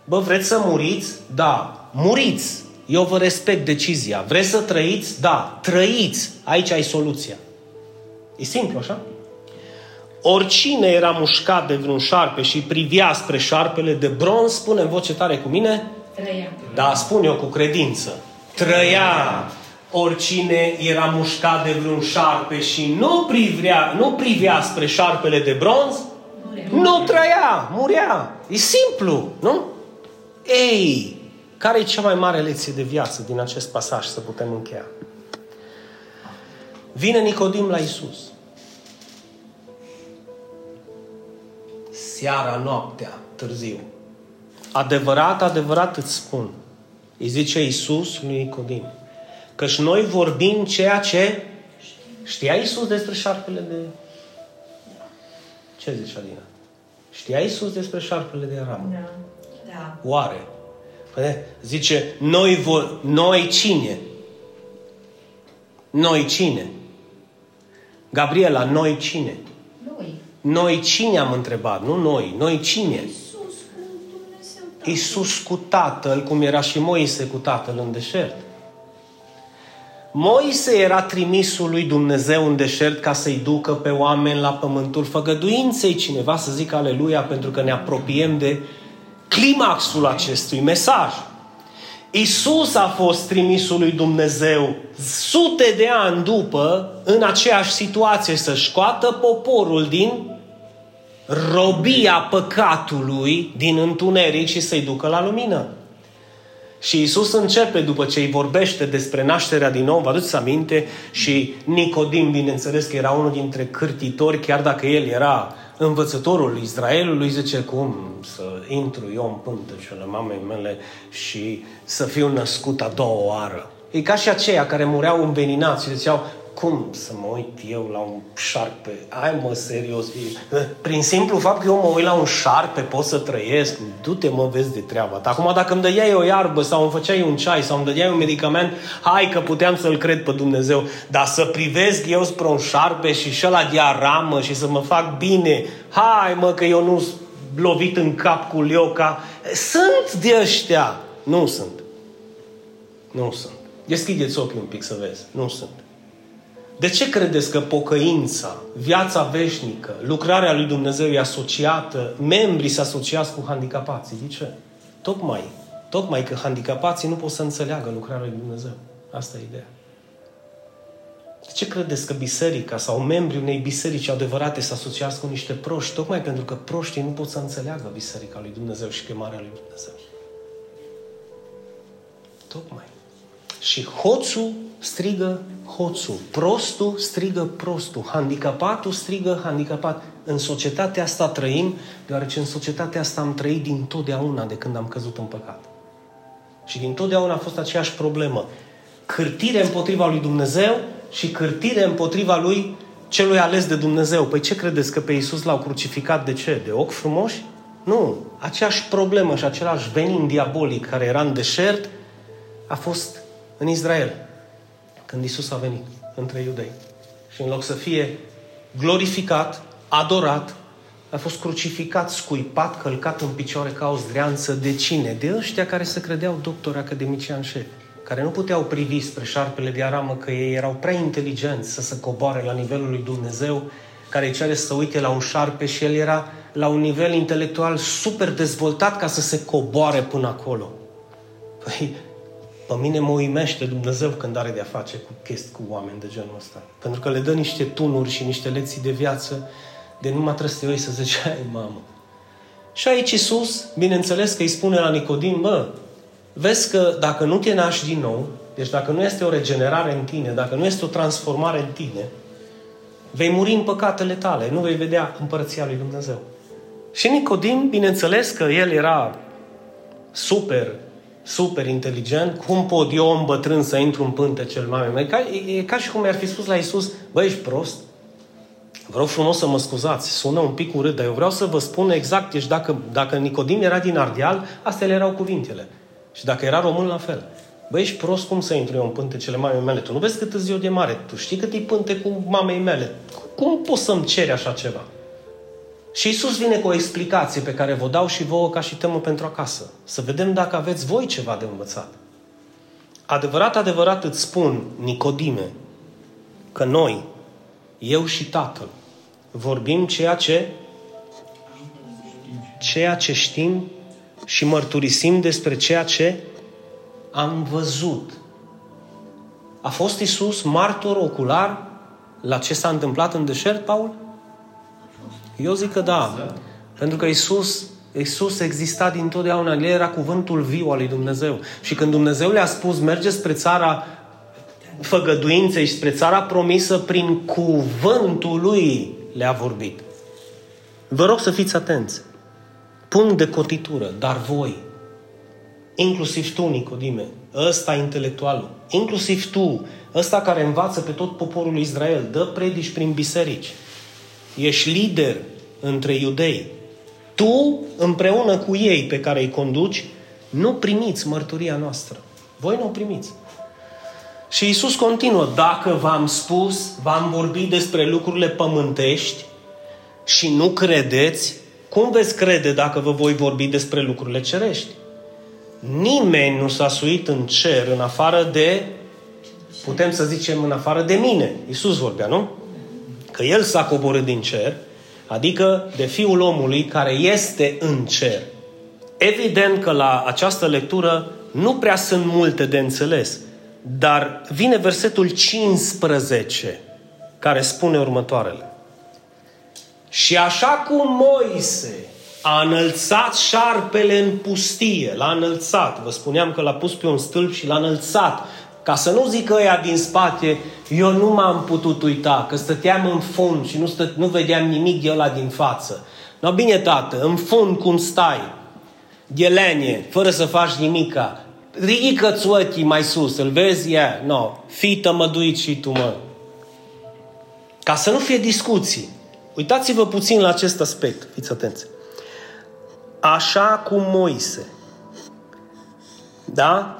Bă, vreți să muriți? Da. Muriți. Eu vă respect decizia. Vreți să trăiți? Da. Trăiți. Aici ai soluția. E simplu, așa? Oricine era mușcat de vreun șarpe și privea spre șarpele de bronz, spune în voce tare cu mine? Trăia. Da, spun eu cu credință. Trăia oricine era mușcat de vreun șarpe și nu privea, nu privea spre șarpele de bronz, murea. nu trăia, murea. E simplu, nu? Ei, care e cea mai mare lecție de viață din acest pasaj să putem încheia? Vine Nicodim la Isus. Seara, noaptea, târziu. Adevărat, adevărat îți spun. Îi zice Isus lui Nicodim Căci noi vorbim ceea ce știa Isus despre șarpele de... Ce zice Alina? Știa Isus despre șarpele de ramă? Da. da. Oare? Păi, zice, noi, vor, noi cine? Noi cine? Gabriela, noi cine? Noi. Noi cine am întrebat, nu noi. Noi cine? Isus cu Dumnezeu. Isus cu Tatăl, cum era și Moise cu Tatăl în deșert. Moise era trimisul lui Dumnezeu în deșert ca să-i ducă pe oameni la pământul făgăduinței. Cineva să zică aleluia pentru că ne apropiem de climaxul acestui mesaj. Isus a fost trimisul lui Dumnezeu sute de ani după în aceeași situație să scoată poporul din robia păcatului, din întuneric și să-i ducă la lumină. Și Isus începe după ce îi vorbește despre nașterea din nou, vă aduceți aminte, și Nicodim, bineînțeles că era unul dintre cârtitori, chiar dacă el era învățătorul Israelului, zice cum să intru eu în pântecele mamei mele și să fiu născut a doua oară. E ca și aceia care mureau înveninați și ziceau, cum să mă uit eu la un șarpe? Ai mă, serios. Prin simplu fapt că eu mă uit la un șarpe, pot să trăiesc. Du-te mă, vezi de treaba ta. Acum dacă îmi dădeai o iarbă sau îmi făceai un ceai sau îmi dădeai un medicament, hai că puteam să-L cred pe Dumnezeu. Dar să privesc eu spre un șarpe și și la diaramă și să mă fac bine, hai mă că eu nu lovit în cap cu lioca. Sunt de ăștia. Nu sunt. Nu sunt. Deschideți ochii un pic să vezi. Nu sunt. De ce credeți că pocăința, viața veșnică, lucrarea lui Dumnezeu e asociată, membrii se asociază cu handicapații? De ce? Tocmai, tocmai că handicapații nu pot să înțeleagă lucrarea lui Dumnezeu. Asta e ideea. De ce credeți că biserica sau membrii unei biserici adevărate se asociază cu niște proști? Tocmai pentru că proștii nu pot să înțeleagă biserica lui Dumnezeu și chemarea lui Dumnezeu. Tocmai. Și hoțul strigă hoțul, prostul strigă prostul, handicapatul strigă handicapat. În societatea asta trăim, deoarece în societatea asta am trăit din totdeauna de când am căzut în păcat. Și din totdeauna a fost aceeași problemă. cârtire împotriva lui Dumnezeu și cârtire împotriva lui celui ales de Dumnezeu. Păi ce credeți că pe Iisus l-au crucificat de ce? De ochi frumoși? Nu. Aceeași problemă și același venin diabolic care era în deșert a fost în Israel când Iisus a venit între iudei. Și în loc să fie glorificat, adorat, a fost crucificat, scuipat, călcat în picioare ca o zdreanță de cine? De ăștia care se credeau doctori academician șef, care nu puteau privi spre șarpele de aramă că ei erau prea inteligenți să se coboare la nivelul lui Dumnezeu, care îi cere să uite la un șarpe și el era la un nivel intelectual super dezvoltat ca să se coboare până acolo. Păi, pe mine mă uimește Dumnezeu când are de-a face cu chestii cu oameni de genul ăsta. Pentru că le dă niște tunuri și niște lecții de viață de numai trebuie să te uiți să zici, ai mamă. Și aici Iisus, bineînțeles că îi spune la Nicodim, bă, vezi că dacă nu te naști din nou, deci dacă nu este o regenerare în tine, dacă nu este o transformare în tine, vei muri în păcatele tale, nu vei vedea împărăția lui Dumnezeu. Și Nicodim, bineînțeles că el era super, super inteligent, cum pot eu, un bătrân, să intru în pântecel mamei mele? Ca, e, e ca și cum mi-ar fi spus la Iisus, băi, ești prost? Vă rog frumos să mă scuzați, sună un pic urât, dar eu vreau să vă spun exact, deci dacă, dacă Nicodim era din Ardeal, astea le erau cuvintele. Și dacă era român, la fel. Băi, ești prost, cum să intru eu în pântecele mamei mele? Tu nu vezi cât îți eu de mare? Tu știi cât e pânte cu mamei mele? Cum poți să-mi ceri așa ceva? Și Isus vine cu o explicație pe care vă dau și vouă ca și temă pentru acasă. Să vedem dacă aveți voi ceva de învățat. Adevărat, adevărat îți spun, Nicodime, că noi, eu și Tatăl, vorbim ceea ce ceea ce știm și mărturisim despre ceea ce am văzut. A fost Isus martor ocular la ce s-a întâmplat în deșert, Paul? Eu zic că da. Pentru că Isus, Isus exista din totdeauna. El era cuvântul viu al lui Dumnezeu. Și când Dumnezeu le-a spus, mergeți spre țara făgăduinței și spre țara promisă, prin cuvântul lui le-a vorbit. Vă rog să fiți atenți. Punct de cotitură, dar voi, inclusiv tu, Nicodime, ăsta intelectualul, inclusiv tu, ăsta care învață pe tot poporul Israel, dă predici prin biserici, ești lider între iudei, tu, împreună cu ei pe care îi conduci, nu primiți mărturia noastră. Voi nu o primiți. Și Isus continuă, dacă v-am spus, v-am vorbit despre lucrurile pământești și nu credeți, cum veți crede dacă vă voi vorbi despre lucrurile cerești? Nimeni nu s-a suit în cer în afară de, putem să zicem, în afară de mine. Isus vorbea, nu? Că El s-a coborât din cer, adică de Fiul omului care este în cer. Evident că la această lectură nu prea sunt multe de înțeles, dar vine versetul 15 care spune următoarele. Și așa cum Moise a înălțat șarpele în pustie, l-a înălțat, vă spuneam că l-a pus pe un stâlp și l-a înălțat, ca să nu zică ea din spate, eu nu m-am putut uita, că stăteam în fund și nu, stă, nu vedeam nimic de ăla din față. No, bine, tată, în fund cum stai, ghelenie, fără să faci nimica, ridică-ți ochii mai sus, îl vezi? Yeah. No. Fii tămăduit și tu, mă. Ca să nu fie discuții. Uitați-vă puțin la acest aspect. Fiți atenți. Așa cum Moise. Da?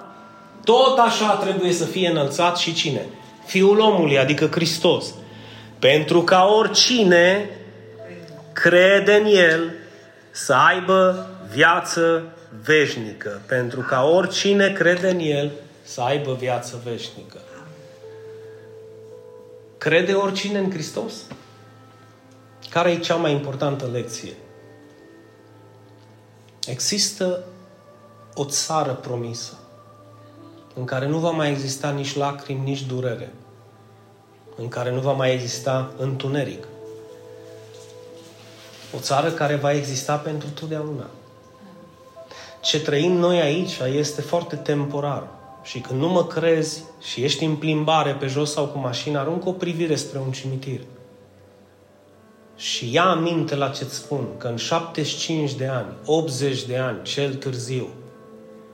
Tot așa trebuie să fie înălțat și cine? Fiul omului, adică Hristos. Pentru ca oricine crede în El să aibă viață veșnică. Pentru ca oricine crede în El să aibă viață veșnică. Crede oricine în Hristos? Care e cea mai importantă lecție? Există o țară promisă în care nu va mai exista nici lacrimi, nici durere, în care nu va mai exista întuneric. O țară care va exista pentru totdeauna. Ce trăim noi aici este foarte temporar. Și când nu mă crezi și ești în plimbare pe jos sau cu mașina, aruncă o privire spre un cimitir. Și ia aminte la ce-ți spun, că în 75 de ani, 80 de ani, cel târziu,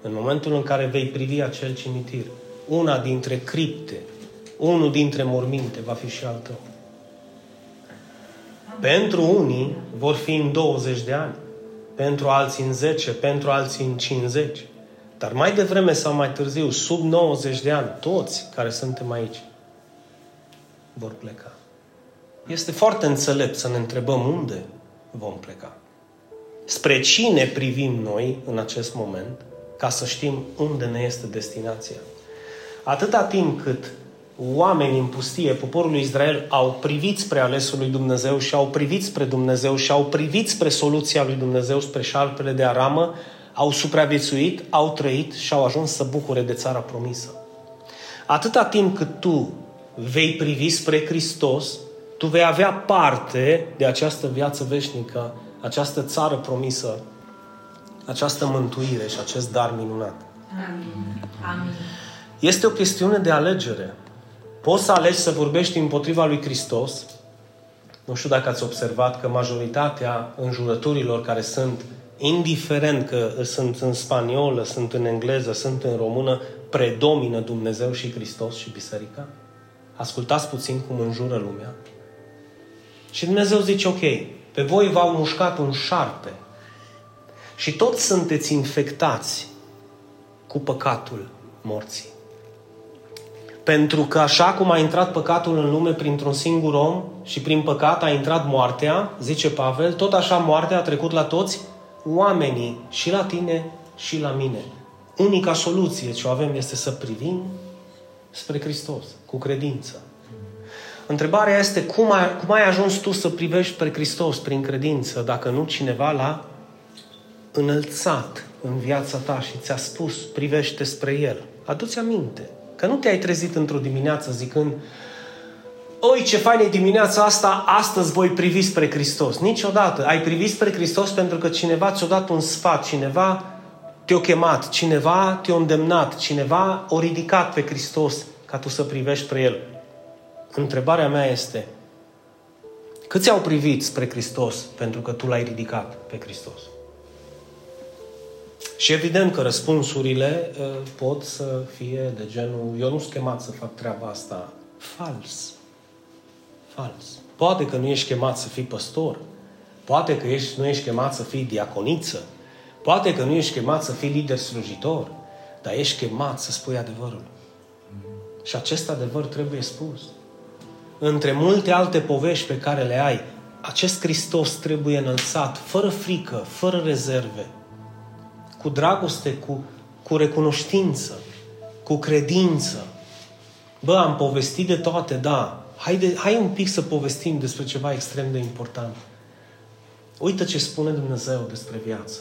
în momentul în care vei privi acel cimitir, una dintre cripte, unul dintre morminte va fi și al tău. Pentru unii vor fi în 20 de ani, pentru alții în 10, pentru alții în 50. Dar mai devreme sau mai târziu, sub 90 de ani, toți care suntem aici vor pleca. Este foarte înțelept să ne întrebăm unde vom pleca. Spre cine privim noi în acest moment ca să știm unde ne este destinația. Atâta timp cât oamenii în pustie, poporul lui Israel, au privit spre alesul lui Dumnezeu și au privit spre Dumnezeu și au privit spre soluția lui Dumnezeu, spre șarpele de aramă, au supraviețuit, au trăit și au ajuns să bucure de țara promisă. Atâta timp cât tu vei privi spre Hristos, tu vei avea parte de această viață veșnică, această țară promisă, această mântuire și acest dar minunat. Amin. Amin. Este o chestiune de alegere. Poți să alegi să vorbești împotriva lui Hristos. Nu știu dacă ați observat că majoritatea înjurăturilor care sunt, indiferent că sunt în spaniolă, sunt în engleză, sunt în română, predomină Dumnezeu și Hristos și Biserica. Ascultați puțin cum înjură lumea. Și Dumnezeu zice, ok, pe voi v-au mușcat un șarpe și toți sunteți infectați cu păcatul morții. Pentru că așa cum a intrat păcatul în lume printr-un singur om și prin păcat a intrat moartea, zice Pavel, tot așa moartea a trecut la toți oamenii, și la tine și la mine. Unica soluție ce o avem este să privim spre Hristos, cu credință. Întrebarea este cum ai, cum ai ajuns tu să privești spre Hristos prin credință, dacă nu cineva l-a înălțat în viața ta și ți-a spus privește spre El. Adu-ți aminte că nu te-ai trezit într-o dimineață zicând Oi, ce fain e dimineața asta, astăzi voi privi spre Hristos. Niciodată. Ai privit spre Hristos pentru că cineva ți-a dat un sfat, cineva te-a chemat, cineva te-a îndemnat, cineva o ridicat pe Hristos ca tu să privești spre El. Întrebarea mea este, câți au privit spre Hristos pentru că tu l-ai ridicat pe Hristos? Și evident că răspunsurile uh, pot să fie de genul, eu nu sunt chemat să fac treaba asta. Fals. Fals. Poate că nu ești chemat să fii păstor. Poate că ești, nu ești chemat să fii diaconiță. Poate că nu ești chemat să fii lider slujitor. Dar ești chemat să spui adevărul. Și acest adevăr trebuie spus. Între multe alte povești pe care le ai, acest Hristos trebuie înălțat, fără frică, fără rezerve, cu dragoste, cu, cu recunoștință, cu credință. Bă, am povestit de toate, da. Haide, hai un pic să povestim despre ceva extrem de important. Uită ce spune Dumnezeu despre viață.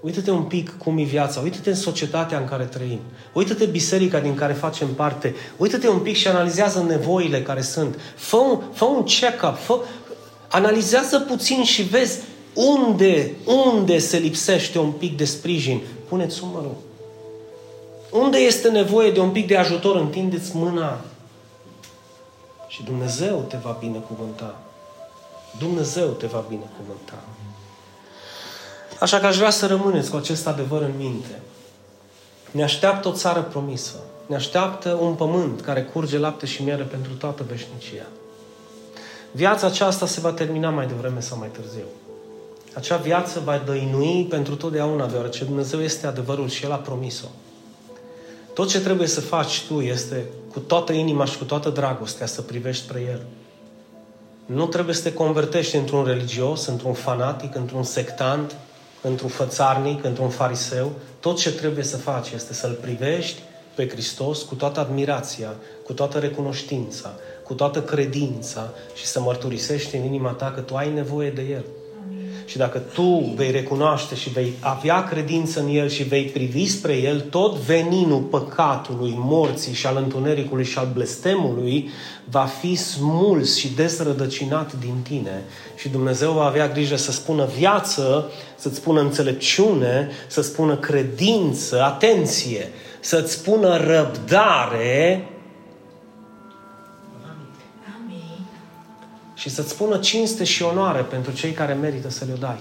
Uită-te un pic cum e viața, uită-te în societatea în care trăim, uită-te biserica din care facem parte, uită-te un pic și analizează nevoile care sunt. Fă un, fă un check-up, fă, analizează puțin și vezi unde, unde se lipsește un pic de sprijin? Puneți umărul. Unde este nevoie de un pic de ajutor? Întindeți mâna. Și Dumnezeu te va binecuvânta. Dumnezeu te va binecuvânta. Așa că aș vrea să rămâneți cu acest adevăr în minte. Ne așteaptă o țară promisă. Ne așteaptă un pământ care curge lapte și miere pentru toată veșnicia. Viața aceasta se va termina mai devreme sau mai târziu acea viață va dăinui pentru totdeauna, deoarece Dumnezeu este adevărul și El a promis-o. Tot ce trebuie să faci tu este cu toată inima și cu toată dragostea să privești spre El. Nu trebuie să te convertești într-un religios, într-un fanatic, într-un sectant, într-un fățarnic, într-un fariseu. Tot ce trebuie să faci este să-L privești pe Hristos cu toată admirația, cu toată recunoștința, cu toată credința și să mărturisești în inima ta că tu ai nevoie de El. Și dacă tu vei recunoaște și vei avea credință în El și vei privi spre El, tot veninul păcatului, morții și al întunericului și al blestemului va fi smuls și desrădăcinat din tine. Și Dumnezeu va avea grijă să spună viață, să-ți spună înțelepciune, să spună credință, atenție, să-ți spună răbdare și să-ți spună cinste și onoare pentru cei care merită să le dai.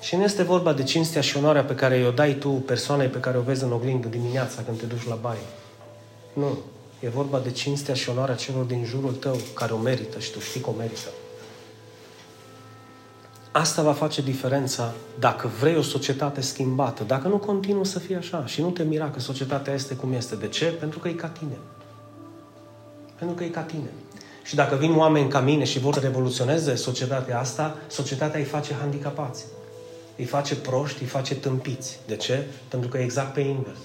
Și nu este vorba de cinstea și onoarea pe care o dai tu persoanei pe care o vezi în oglindă dimineața când te duci la baie. Nu. E vorba de cinstea și onoarea celor din jurul tău care o merită și tu știi că o merită. Asta va face diferența dacă vrei o societate schimbată. Dacă nu continuă să fie așa și nu te mira că societatea este cum este. De ce? Pentru că e ca tine. Pentru că e ca tine. Și dacă vin oameni ca mine și vor să revoluționeze societatea asta, societatea îi face handicapați. Îi face proști, îi face tâmpiți. De ce? Pentru că e exact pe invers.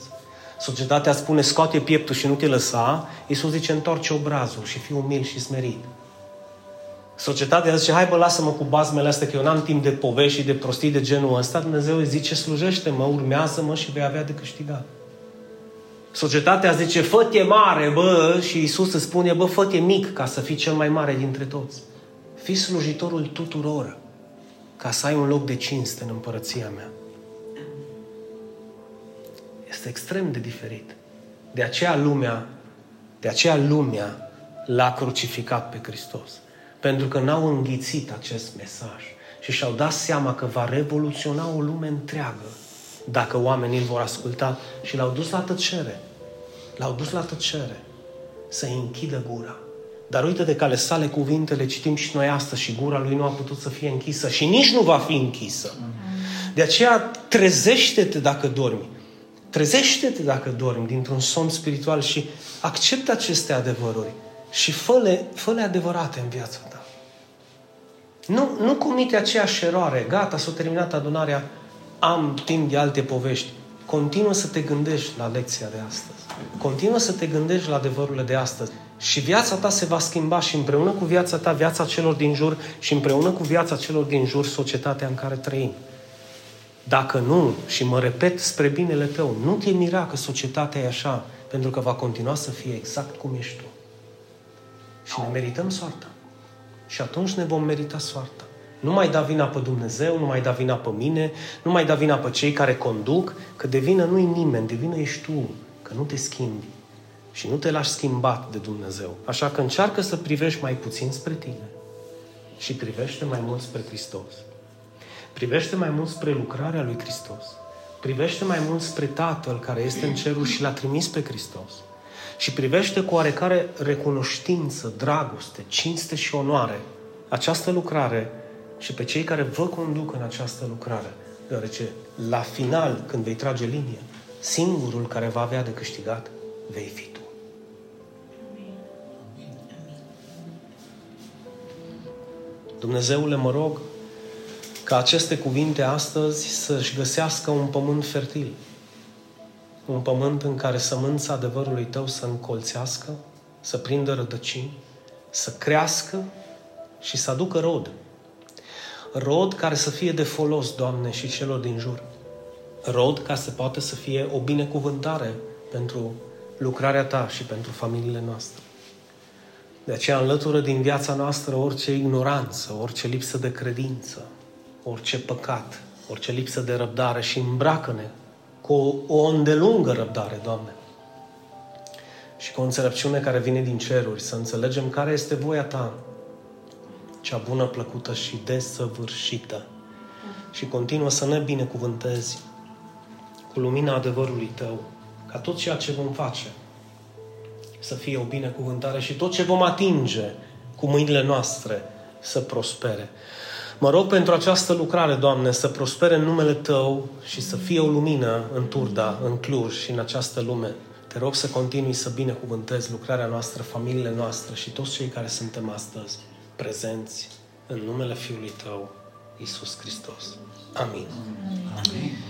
Societatea spune scoate pieptul și nu te lăsa, Iisus zice întorce obrazul și fii umil și smerit. Societatea zice, hai bă, lasă-mă cu bazmele astea, că eu n-am timp de povești și de prostii de genul ăsta. Dumnezeu îi zice, slujește-mă, urmează-mă și vei avea de câștigat. Societatea zice, fă mare, bă, și Iisus îți spune, bă, fă mic ca să fii cel mai mare dintre toți. Fii slujitorul tuturor, ca să ai un loc de cinste în împărăția mea. Este extrem de diferit. De aceea lumea, de aceea lumea l-a crucificat pe Hristos. Pentru că n-au înghițit acest mesaj și și-au dat seama că va revoluționa o lume întreagă dacă oamenii îl vor asculta și l-au dus la tăcere. L-au dus la tăcere. Să închidă gura. Dar uite de cale sale cuvintele citim și noi astăzi și gura lui nu a putut să fie închisă și nici nu va fi închisă. De aceea trezește-te dacă dormi. Trezește-te dacă dormi dintr-un somn spiritual și acceptă aceste adevăruri și fă-le, fă-le adevărate în viața ta. Nu, nu comite aceeași eroare. Gata, s-a terminat adunarea, am timp de alte povești. Continuă să te gândești la lecția de astăzi. Continuă să te gândești la adevărurile de astăzi. Și viața ta se va schimba și împreună cu viața ta, viața celor din jur și împreună cu viața celor din jur, societatea în care trăim. Dacă nu, și mă repet spre binele tău, nu te mira că societatea e așa, pentru că va continua să fie exact cum ești tu. Și ne merităm soarta. Și atunci ne vom merita soarta. Nu mai da vina pe Dumnezeu, nu mai da vina pe mine, nu mai da vina pe cei care conduc, că de vină nu-i nimeni, de vină ești tu, că nu te schimbi și nu te lași schimbat de Dumnezeu. Așa că încearcă să privești mai puțin spre tine și privește mai mult spre Hristos. Privește mai mult spre lucrarea lui Hristos. Privește mai mult spre Tatăl care este în cerul și l-a trimis pe Hristos. Și privește cu oarecare recunoștință, dragoste, cinste și onoare această lucrare și pe cei care vă conduc în această lucrare. Deoarece, la final, când vei trage linie, singurul care va avea de câștigat vei fi tu. Dumnezeule, mă rog ca aceste cuvinte astăzi să-și găsească un pământ fertil. Un pământ în care sămânța adevărului Tău să încolțească, să prindă rădăcini, să crească și să aducă rod. Rod care să fie de folos, Doamne, și celor din jur. Rod ca să poată să fie o binecuvântare pentru lucrarea Ta și pentru familiile noastre. De aceea înlătură din viața noastră orice ignoranță, orice lipsă de credință, orice păcat, orice lipsă de răbdare și îmbracă-ne cu o, o îndelungă răbdare, Doamne. Și cu o înțelepciune care vine din ceruri, să înțelegem care este voia Ta, cea bună, plăcută și desăvârșită. Și continuă să ne binecuvântezi cu lumina adevărului Tău, ca tot ceea ce vom face să fie o binecuvântare și tot ce vom atinge cu mâinile noastre să prospere. Mă rog pentru această lucrare, Doamne, să prospere în numele Tău și să fie o lumină în Turda, în Cluj și în această lume. Te rog să continui să binecuvântezi lucrarea noastră, familiile noastre și toți cei care suntem astăzi prezenți în numele Fiului Tău, Isus Hristos. Amin. Amin.